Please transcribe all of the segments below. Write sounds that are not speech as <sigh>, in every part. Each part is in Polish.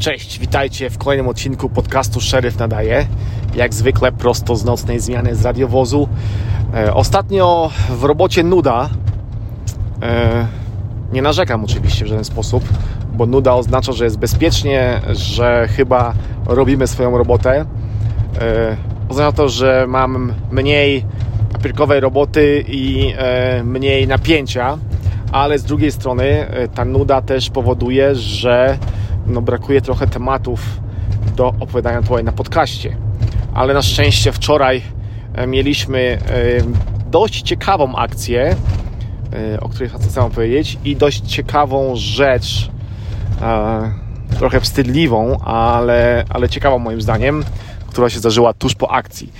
Cześć, witajcie w kolejnym odcinku podcastu Szeryf Nadaje. Jak zwykle prosto z nocnej zmiany z radiowozu. E, ostatnio w robocie nuda. E, nie narzekam oczywiście w żaden sposób, bo nuda oznacza, że jest bezpiecznie, że chyba robimy swoją robotę. E, oznacza to, że mam mniej papierkowej roboty i e, mniej napięcia, ale z drugiej strony e, ta nuda też powoduje, że no, brakuje trochę tematów do opowiadania tutaj na podcaście. Ale na szczęście wczoraj e, mieliśmy e, dość ciekawą akcję, e, o której chcę opowiedzieć i dość ciekawą rzecz, trochę wstydliwą, ale, ale ciekawą moim zdaniem, która się zdarzyła tuż po akcji.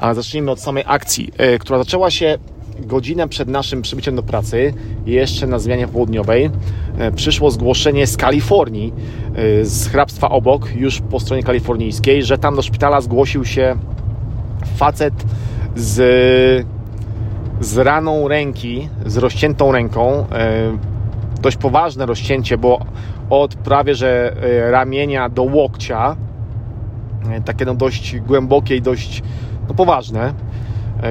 Ale zacznijmy od samej akcji, która zaczęła się godzinę przed naszym przybyciem do pracy, jeszcze na zmianie południowej, e, przyszło zgłoszenie z Kalifornii, e, z hrabstwa obok, już po stronie kalifornijskiej, że tam do szpitala zgłosił się facet z, z raną ręki, z rozciętą ręką. E, dość poważne rozcięcie, bo od prawie że ramienia do łokcia, takie no dość głębokie i dość no, poważne.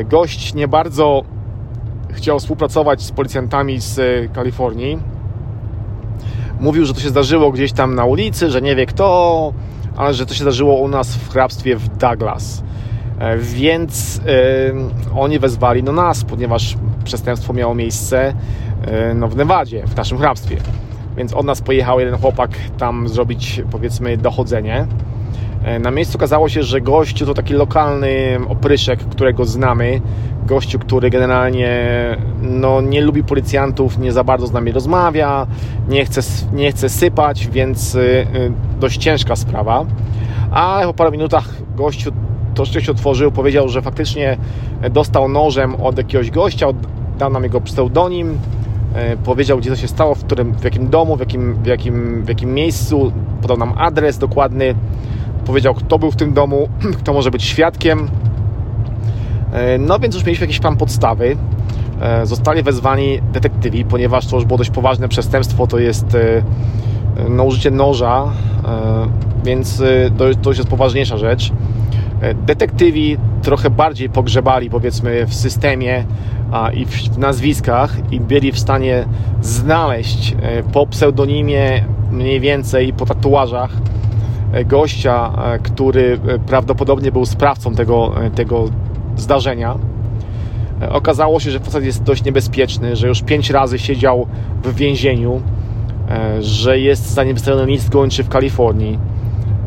Gość nie bardzo chciał współpracować z policjantami z e, Kalifornii. Mówił, że to się zdarzyło gdzieś tam na ulicy, że nie wie kto, ale że to się zdarzyło u nas w hrabstwie w Douglas. E, więc oni wezwali no nas, ponieważ przestępstwo miało miejsce yy, no, w Nevadzie, w naszym hrabstwie. Więc od nas pojechał jeden chłopak tam zrobić, powiedzmy, dochodzenie. Na miejscu okazało się, że gościu to taki lokalny opryszek, którego znamy, gościu, który generalnie no, nie lubi policjantów, nie za bardzo z nami rozmawia, nie chce, nie chce sypać, więc y, y, dość ciężka sprawa. Ale po paru minutach gościu troszeczkę się otworzył, powiedział, że faktycznie dostał nożem od jakiegoś gościa, dał nam jego pseudonim, y, powiedział, gdzie to się stało, w, którym, w jakim domu, w jakim, w, jakim, w jakim miejscu, podał nam adres dokładny, powiedział, kto był w tym domu, <clears throat> kto może być świadkiem, E, no więc już mieliśmy jakieś tam podstawy. E, zostali wezwani detektywi, ponieważ to już było dość poważne przestępstwo, to jest e, no, użycie noża, więc to już jest poważniejsza rzecz. Detektywi trochę bardziej pogrzebali, powiedzmy, w systemie i w nazwiskach i byli w stanie znaleźć po pseudonimie mniej więcej, po tatuażach gościa, który prawdopodobnie był sprawcą tego, tego zdarzenia. E, okazało się, że facet jest dość niebezpieczny, że już pięć razy siedział w więzieniu, e, że jest w stanie list gończy w Kalifornii,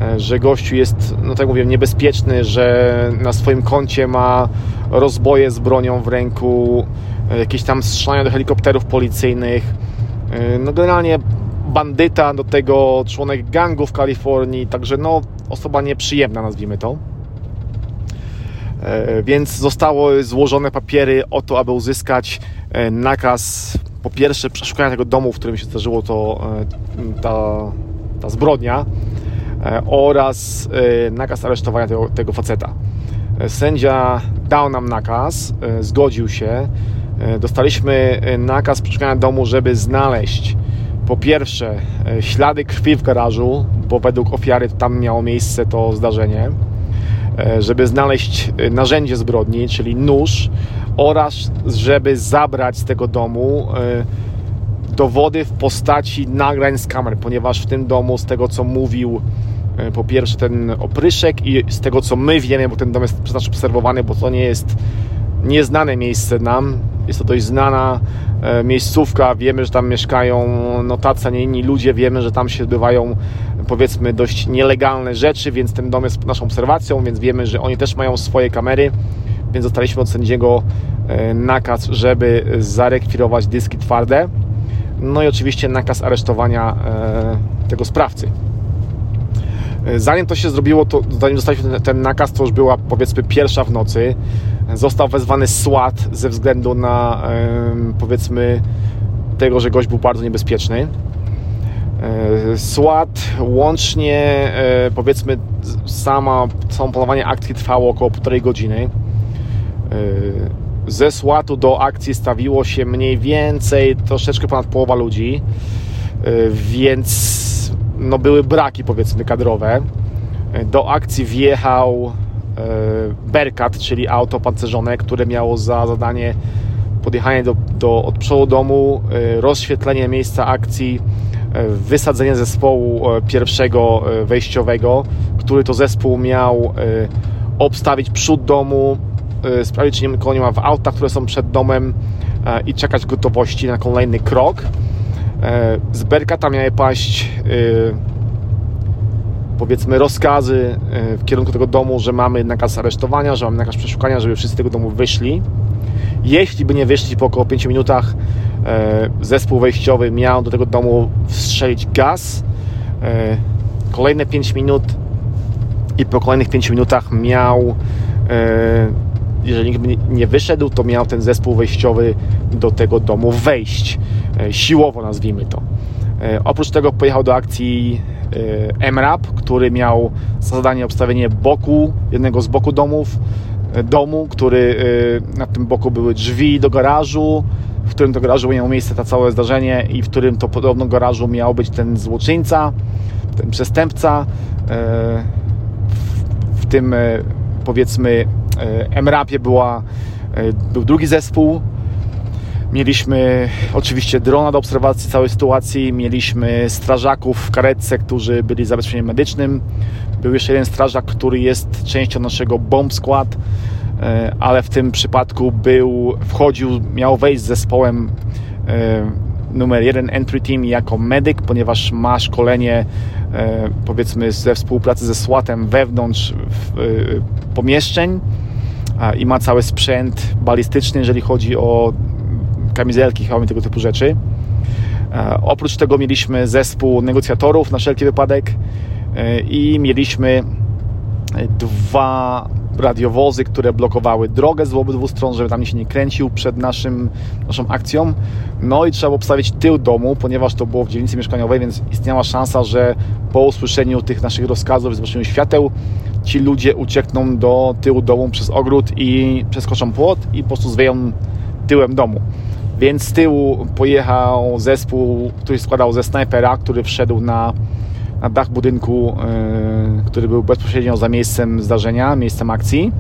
e, że gościu jest, no tak mówię, niebezpieczny, że na swoim koncie ma rozboje z bronią w ręku, jakieś tam strzelania do helikopterów policyjnych. No generalnie bandyta, do tego członek gangu w Kalifornii, także no osoba nieprzyjemna, nazwijmy to. E, więc zostało złożone papiery o to, aby uzyskać e, nakaz po pierwsze przeszukania tego domu, w którym się zdarzyło to, e, ta, ta zbrodnia oraz nakaz aresztowania tego, tego faceta. Sędzia dał nam nakaz, zgodził się. Dostaliśmy nakaz przeszukania domu, żeby znaleźć po pierwsze ślady krwi w garażu, bo według ofiary tam miało miejsce to zdarzenie E, żeby znaleźć e, narzędzie zbrodni, czyli nóż, oraz żeby zabrać z tego domu e, dowody w postaci nagrań z kamer, ponieważ w tym domu, z tego co mówił po pierwsze ten opryszek i z tego co my wiemy, bo ten dom jest przez nas obserwowany, bo to nie jest nieznane miejsce nam, jest to dość znana miejscówka, wiemy, że tam mieszkają no tacy, nie inni ludzie, wiemy, że tam się odbywają powiedzmy dość nielegalne rzeczy, więc ten dom jest naszą obserwacją, więc wiemy, że oni też mają swoje kamery, więc dostaliśmy od sędziego e, nakaz, żeby zarekwirować dyski twarde. No i oczywiście nakaz aresztowania e, tego sprawcy. E, zanim to się zrobiło, to zanim dostaliśmy ten nakaz, to już była powiedzmy pierwsza w nocy. Został wezwany SWAT ze względu na powiedzmy tego, że gość był bardzo niebezpieczny. E, SWAT łącznie e, powiedzmy sama, samo planowanie akcji trwało około półtorej godziny. Ze SWAT-u do akcji stawiło się mniej więcej troszeczkę ponad połowa ludzi, więc no, były braki powiedzmy kadrowe. Do akcji wjechał Berkat, czyli auto pancerzone, które miało za zadanie podjechanie do, do, od przodu domu, rozświetlenie miejsca akcji, wysadzenie zespołu pierwszego wejściowego, który to zespół miał obstawić przód domu, sprawdzić, czy nie ma w autach, które są przed domem i czekać gotowości na kolejny krok. Z Berkata miały paść powiedzmy rozkazy w kierunku tego domu, że mamy nakaz aresztowania, że mamy nakaz przeszukania, żeby wszyscy z tego domu wyszli. Jeśli by nie wyszli po około 5 minutach, zespół wejściowy miał do tego domu wstrzelić gaz. Kolejne 5 minut i po kolejnych 5 minutach miał jeżeli nikt nie wyszedł, to miał ten zespół wejściowy do tego domu wejść. Siłowo nazwijmy to. Oprócz tego pojechał do akcji MRAP, który miał za zadanie obstawienie boku, jednego z boku domów, domu, który na tym boku były drzwi do garażu, w którym to garażu miało miejsce to całe zdarzenie i w którym to podobno garażu miał być ten złoczyńca, ten przestępca. W tym powiedzmy MRAP-ie była, był drugi zespół. Mieliśmy oczywiście drona do obserwacji całej sytuacji, mieliśmy strażaków w karetce, którzy byli zabezpieczeniem medycznym. Był jeszcze jeden strażak, który jest częścią naszego bomb skład, ale w tym przypadku był, wchodził, miał wejść z zespołem numer jeden entry team jako medyk, ponieważ ma szkolenie powiedzmy ze współpracy ze SWAT-em wewnątrz pomieszczeń i ma cały sprzęt balistyczny, jeżeli chodzi o kamizelki, hełmy, tego typu rzeczy. Oprócz tego mieliśmy zespół negocjatorów na wszelki wypadek i mieliśmy dwa radiowozy, które blokowały drogę z obydwu stron, żeby tam się nie kręcił przed naszym, naszą akcją. No i trzeba było obstawić tył domu, ponieważ to było w dzielnicy mieszkaniowej, więc istniała szansa, że po usłyszeniu tych naszych rozkazów, zobaczeniu świateł, ci ludzie uciekną do tyłu domu przez ogród i przeskoczą płot i po prostu zwieją tyłem domu. Więc z tyłu pojechał zespół, który składał ze snajpera, który wszedł na, na dach budynku, yy, który był bezpośrednio za miejscem zdarzenia, miejscem akcji.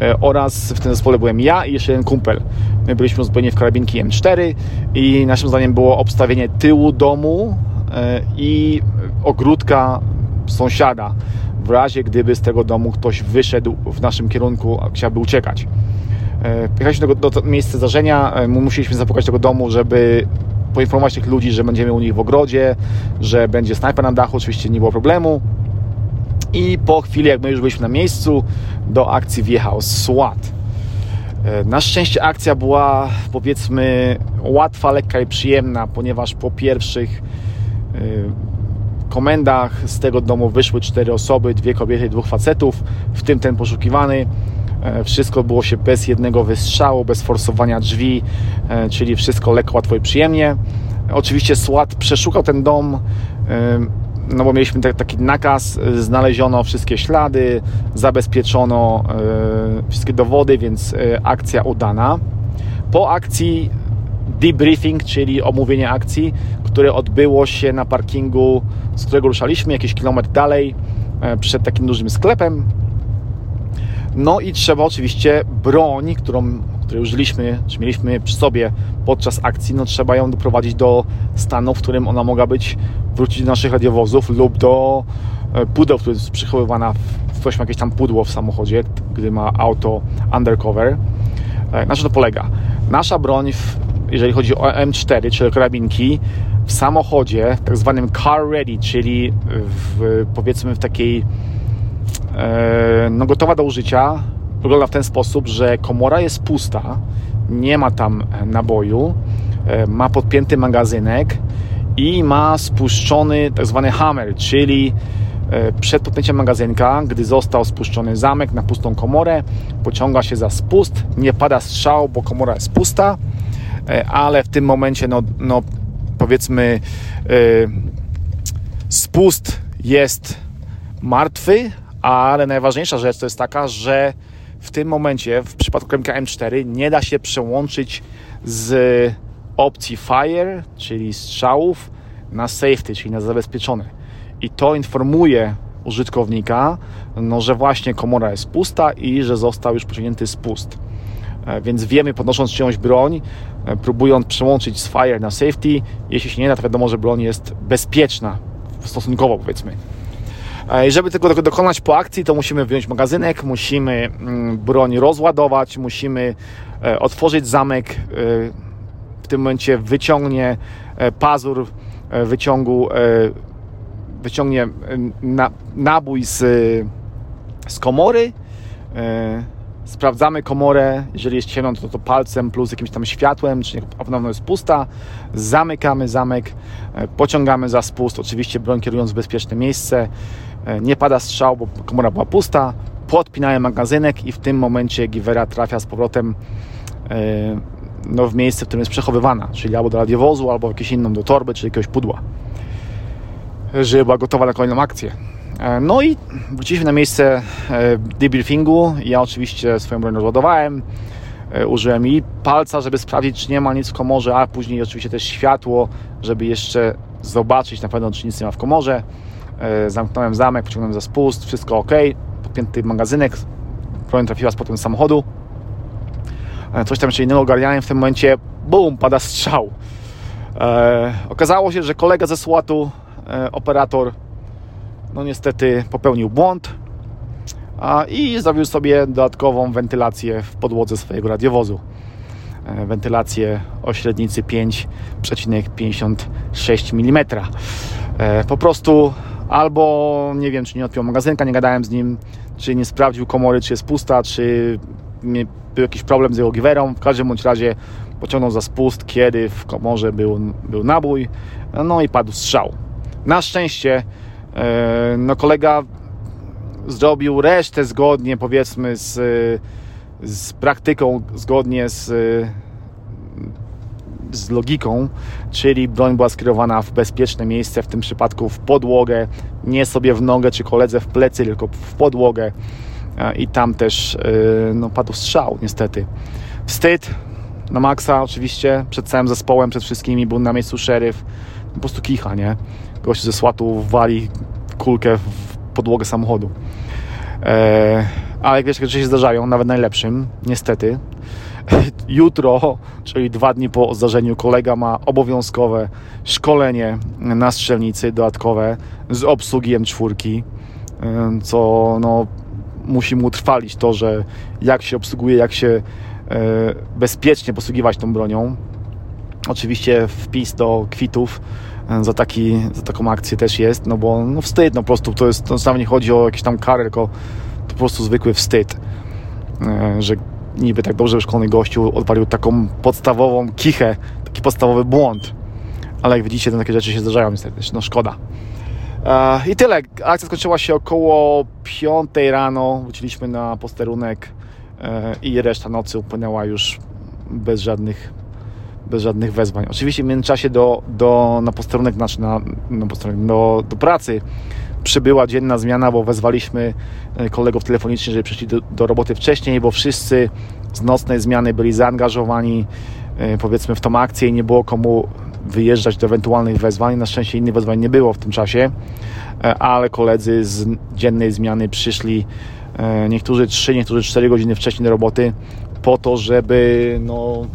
Yy, oraz w tym zespole byłem ja i jeszcze jeden kumpel. My byliśmy uzbrojeni w karabinki M4 i naszym zdaniem było obstawienie tyłu domu yy, i ogródka sąsiada w razie gdyby z tego domu ktoś wyszedł w naszym kierunku, a chciałby uciekać. Pojechaliśmy do, do, miejsca zdarzenia, musieliśmy zapukać tego domu, żeby poinformować tych ludzi, że będziemy u nich w ogrodzie, że będzie snajper na dachu, oczywiście nie było problemu. I po chwili, jak my już byliśmy na miejscu, do akcji wjechał SWAT. Na szczęście akcja była powiedzmy łatwa, lekka i przyjemna, ponieważ po pierwszych komendach z tego domu wyszły cztery osoby, dwie kobiety i dwóch facetów, w tym ten poszukiwany. Wszystko było się bez jednego wystrzału, bez forsowania drzwi, czyli wszystko lekko, łatwo i przyjemnie. Oczywiście SWAT przeszukał ten dom, no bo mieliśmy taki nakaz, znaleziono wszystkie ślady, zabezpieczono wszystkie dowody, więc akcja udana. Po akcji debriefing, czyli omówienie akcji, które odbyło się na parkingu, z którego ruszaliśmy jakiś kilometr dalej, przed takim dużym sklepem. No i trzeba oczywiście broń, którą, której użyliśmy, czy mieliśmy przy sobie podczas akcji, no trzeba ją doprowadzić do stanu, w którym ona mogła być, wrócić do naszych radiowozów lub do pudeł, które jest przechowywana, w, ktoś ma jakieś tam pudło w samochodzie, gdy ma auto undercover. Na czym to polega? Nasza broń, w, jeżeli chodzi o M4, czyli karabinki, w samochodzie, tak zwanym car ready, czyli w, powiedzmy w takiej no, gotowa do użycia, wygląda w ten sposób, że komora jest pusta, nie ma tam naboju, ma podpięty magazynek i ma spuszczony tak zwany hammer, czyli przed podpięciem magazynka, gdy został spuszczony zamek na pustą komorę, pociąga się za spust, nie pada strzał, bo komora jest pusta, ale w tym momencie, no, no powiedzmy, spust jest martwy, ale najważniejsza rzecz to jest taka, że w tym momencie, w przypadku kremka M4, nie da się przełączyć z opcji fire, czyli strzałów, na safety, czyli na zabezpieczone. i to informuje użytkownika, no, że właśnie komora jest pusta i że został już pociągnięty spust. Więc wiemy, podnosząc czyjąś broń, próbując przełączyć z fire na safety, jeśli się nie da, to wiadomo, że broń jest bezpieczna, stosunkowo powiedzmy. I żeby tego dokonać po akcji, to musimy wyjąć magazynek, musimy mm, broń rozładować, musimy otworzyć zamek. W tym momencie wyciągnie pazur wyciągu wyciągnie e, na, nabój z, z komory. E, sprawdzamy komorę, jeżeli jest ciemno, to, to palcem plus jakimś tam światłem, czy na pewno jest pusta. Zamykamy zamek, e, pociągamy za spust, oczywiście broń kierując w bezpieczne miejsce. Nie pada strzał, bo komora była pusta. Podpinają magazynek i w tym momencie giwera trafia z powrotem no, w miejsce, w którym jest przechowywana, czyli albo do radiowozu, albo jakieś inną, do torby, czy jakiegoś pudła żeby była gotowa na kolejną akcję. E, no i wróciliśmy na miejsce e, debriefingu. Ja oczywiście swoją broń rozładowałem. E, użyłem i palca, żeby sprawdzić, czy nie ma nic w komorze, a później oczywiście też światło, żeby jeszcze zobaczyć na pewno, czy nic nie ma w komorze. Zamknąłem zamek, pociągnąłem za spust, wszystko ok. Podpięty magazynek, broń trafiła z potem samochodu. Coś tam jeszcze innego ogarniałem. W tym momencie, bum, pada strzał. okazało się, że kolega ze SWAT-u E, operator no niestety popełnił błąd a, i zrobił sobie dodatkową wentylację w podłodze swojego radiowozu. E, wentylację o średnicy 5,56 mm. E, po prostu albo nie wiem, czy nie odpiął magazynka, nie gadałem z nim, czy nie sprawdził komory, czy jest pusta, czy był jakiś problem z jego giwerą. W każdym bądź razie pociągnął za spust, kiedy w komorze był, był nabój, no i padł strzał. Na szczęście e, no kolega zrobił resztę zgodnie powiedzmy z, z praktyką, zgodnie z, z logiką, czyli broń była skierowana w bezpieczne miejsce, w tym przypadku w podłogę, nie sobie w nogę czy koledze w plecy, tylko w podłogę e, i tam też e, no, padł strzał niestety. Wstyd na maksa oczywiście, przed całym zespołem, przed wszystkimi, był na miejscu szeryf, po prostu kicha, nie? gość ze słatu wali kulkę w podłogę samochodu. E, ale wiesz, rzeczy się zdarzają, nawet najlepszym, niestety. <laughs> Jutro, czyli dwa dni po zdarzeniu, kolega ma obowiązkowe szkolenie na strzelnicy dodatkowe z obsługi M4, e, co no, musi mu trwalić to, że jak się obsługuje, jak się e, bezpiecznie posługiwać tą bronią. Oczywiście wpis do kwitów za, taki, za taką akcję też jest, no bo no wstyd, no po prostu to jest, to nawet nie chodzi o jakieś tam kary, tylko to po prostu zwykły wstyd, e, że niby tak dobrze wyszkolony gościu odpalił taką podstawową kichę, taki podstawowy błąd, ale jak widzicie, to takie rzeczy się zdarzają niestety, no szkoda. E, I tyle. Akcja skończyła się około 5 rano. Wróciliśmy na posterunek e, i reszta nocy upłynęła już bez żadnych bez żadnych wezwań. Oczywiście w międzyczasie do, do, na posterunek, znaczy na, na posterunek, do, do pracy przybyła dzienna zmiana, bo wezwaliśmy e, kolegów telefonicznie, żeby przyszli do, do roboty wcześniej, bo wszyscy z nocnej zmiany byli zaangażowani e, powiedzmy w tą akcję i nie było komu wyjeżdżać do ewentualnych wezwań. Na szczęście innych wezwań nie było w tym czasie, e, ale koledzy z dziennej zmiany przyszli niektórzy 3, niektórzy 4 godziny wcześniej do roboty po to, żeby no,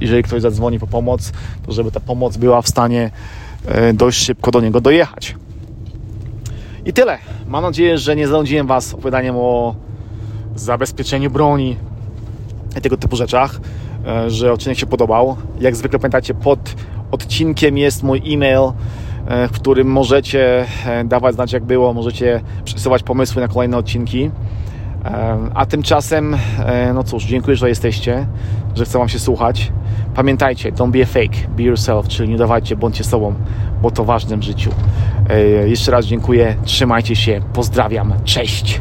jeżeli ktoś zadzwoni po pomoc, to żeby ta pomoc była w stanie dość szybko do niego dojechać. I tyle. Mam nadzieję, że nie zanudziłem Was opowiadaniem o zabezpieczeniu broni i tego typu rzeczach, e, że odcinek się podobał. Jak zwykle pamiętacie, pod odcinkiem jest mój e-mail, e, w którym możecie dawać znać jak było, możecie przesyłać pomysły na kolejne odcinki. A tymczasem, no cóż, dziękuję, że jesteście, że chcę Wam się słuchać. Pamiętajcie, don't be a fake, be yourself, czyli nie dawajcie, bądźcie sobą, bo to ważne w życiu. Jeszcze raz dziękuję, trzymajcie się, pozdrawiam, cześć!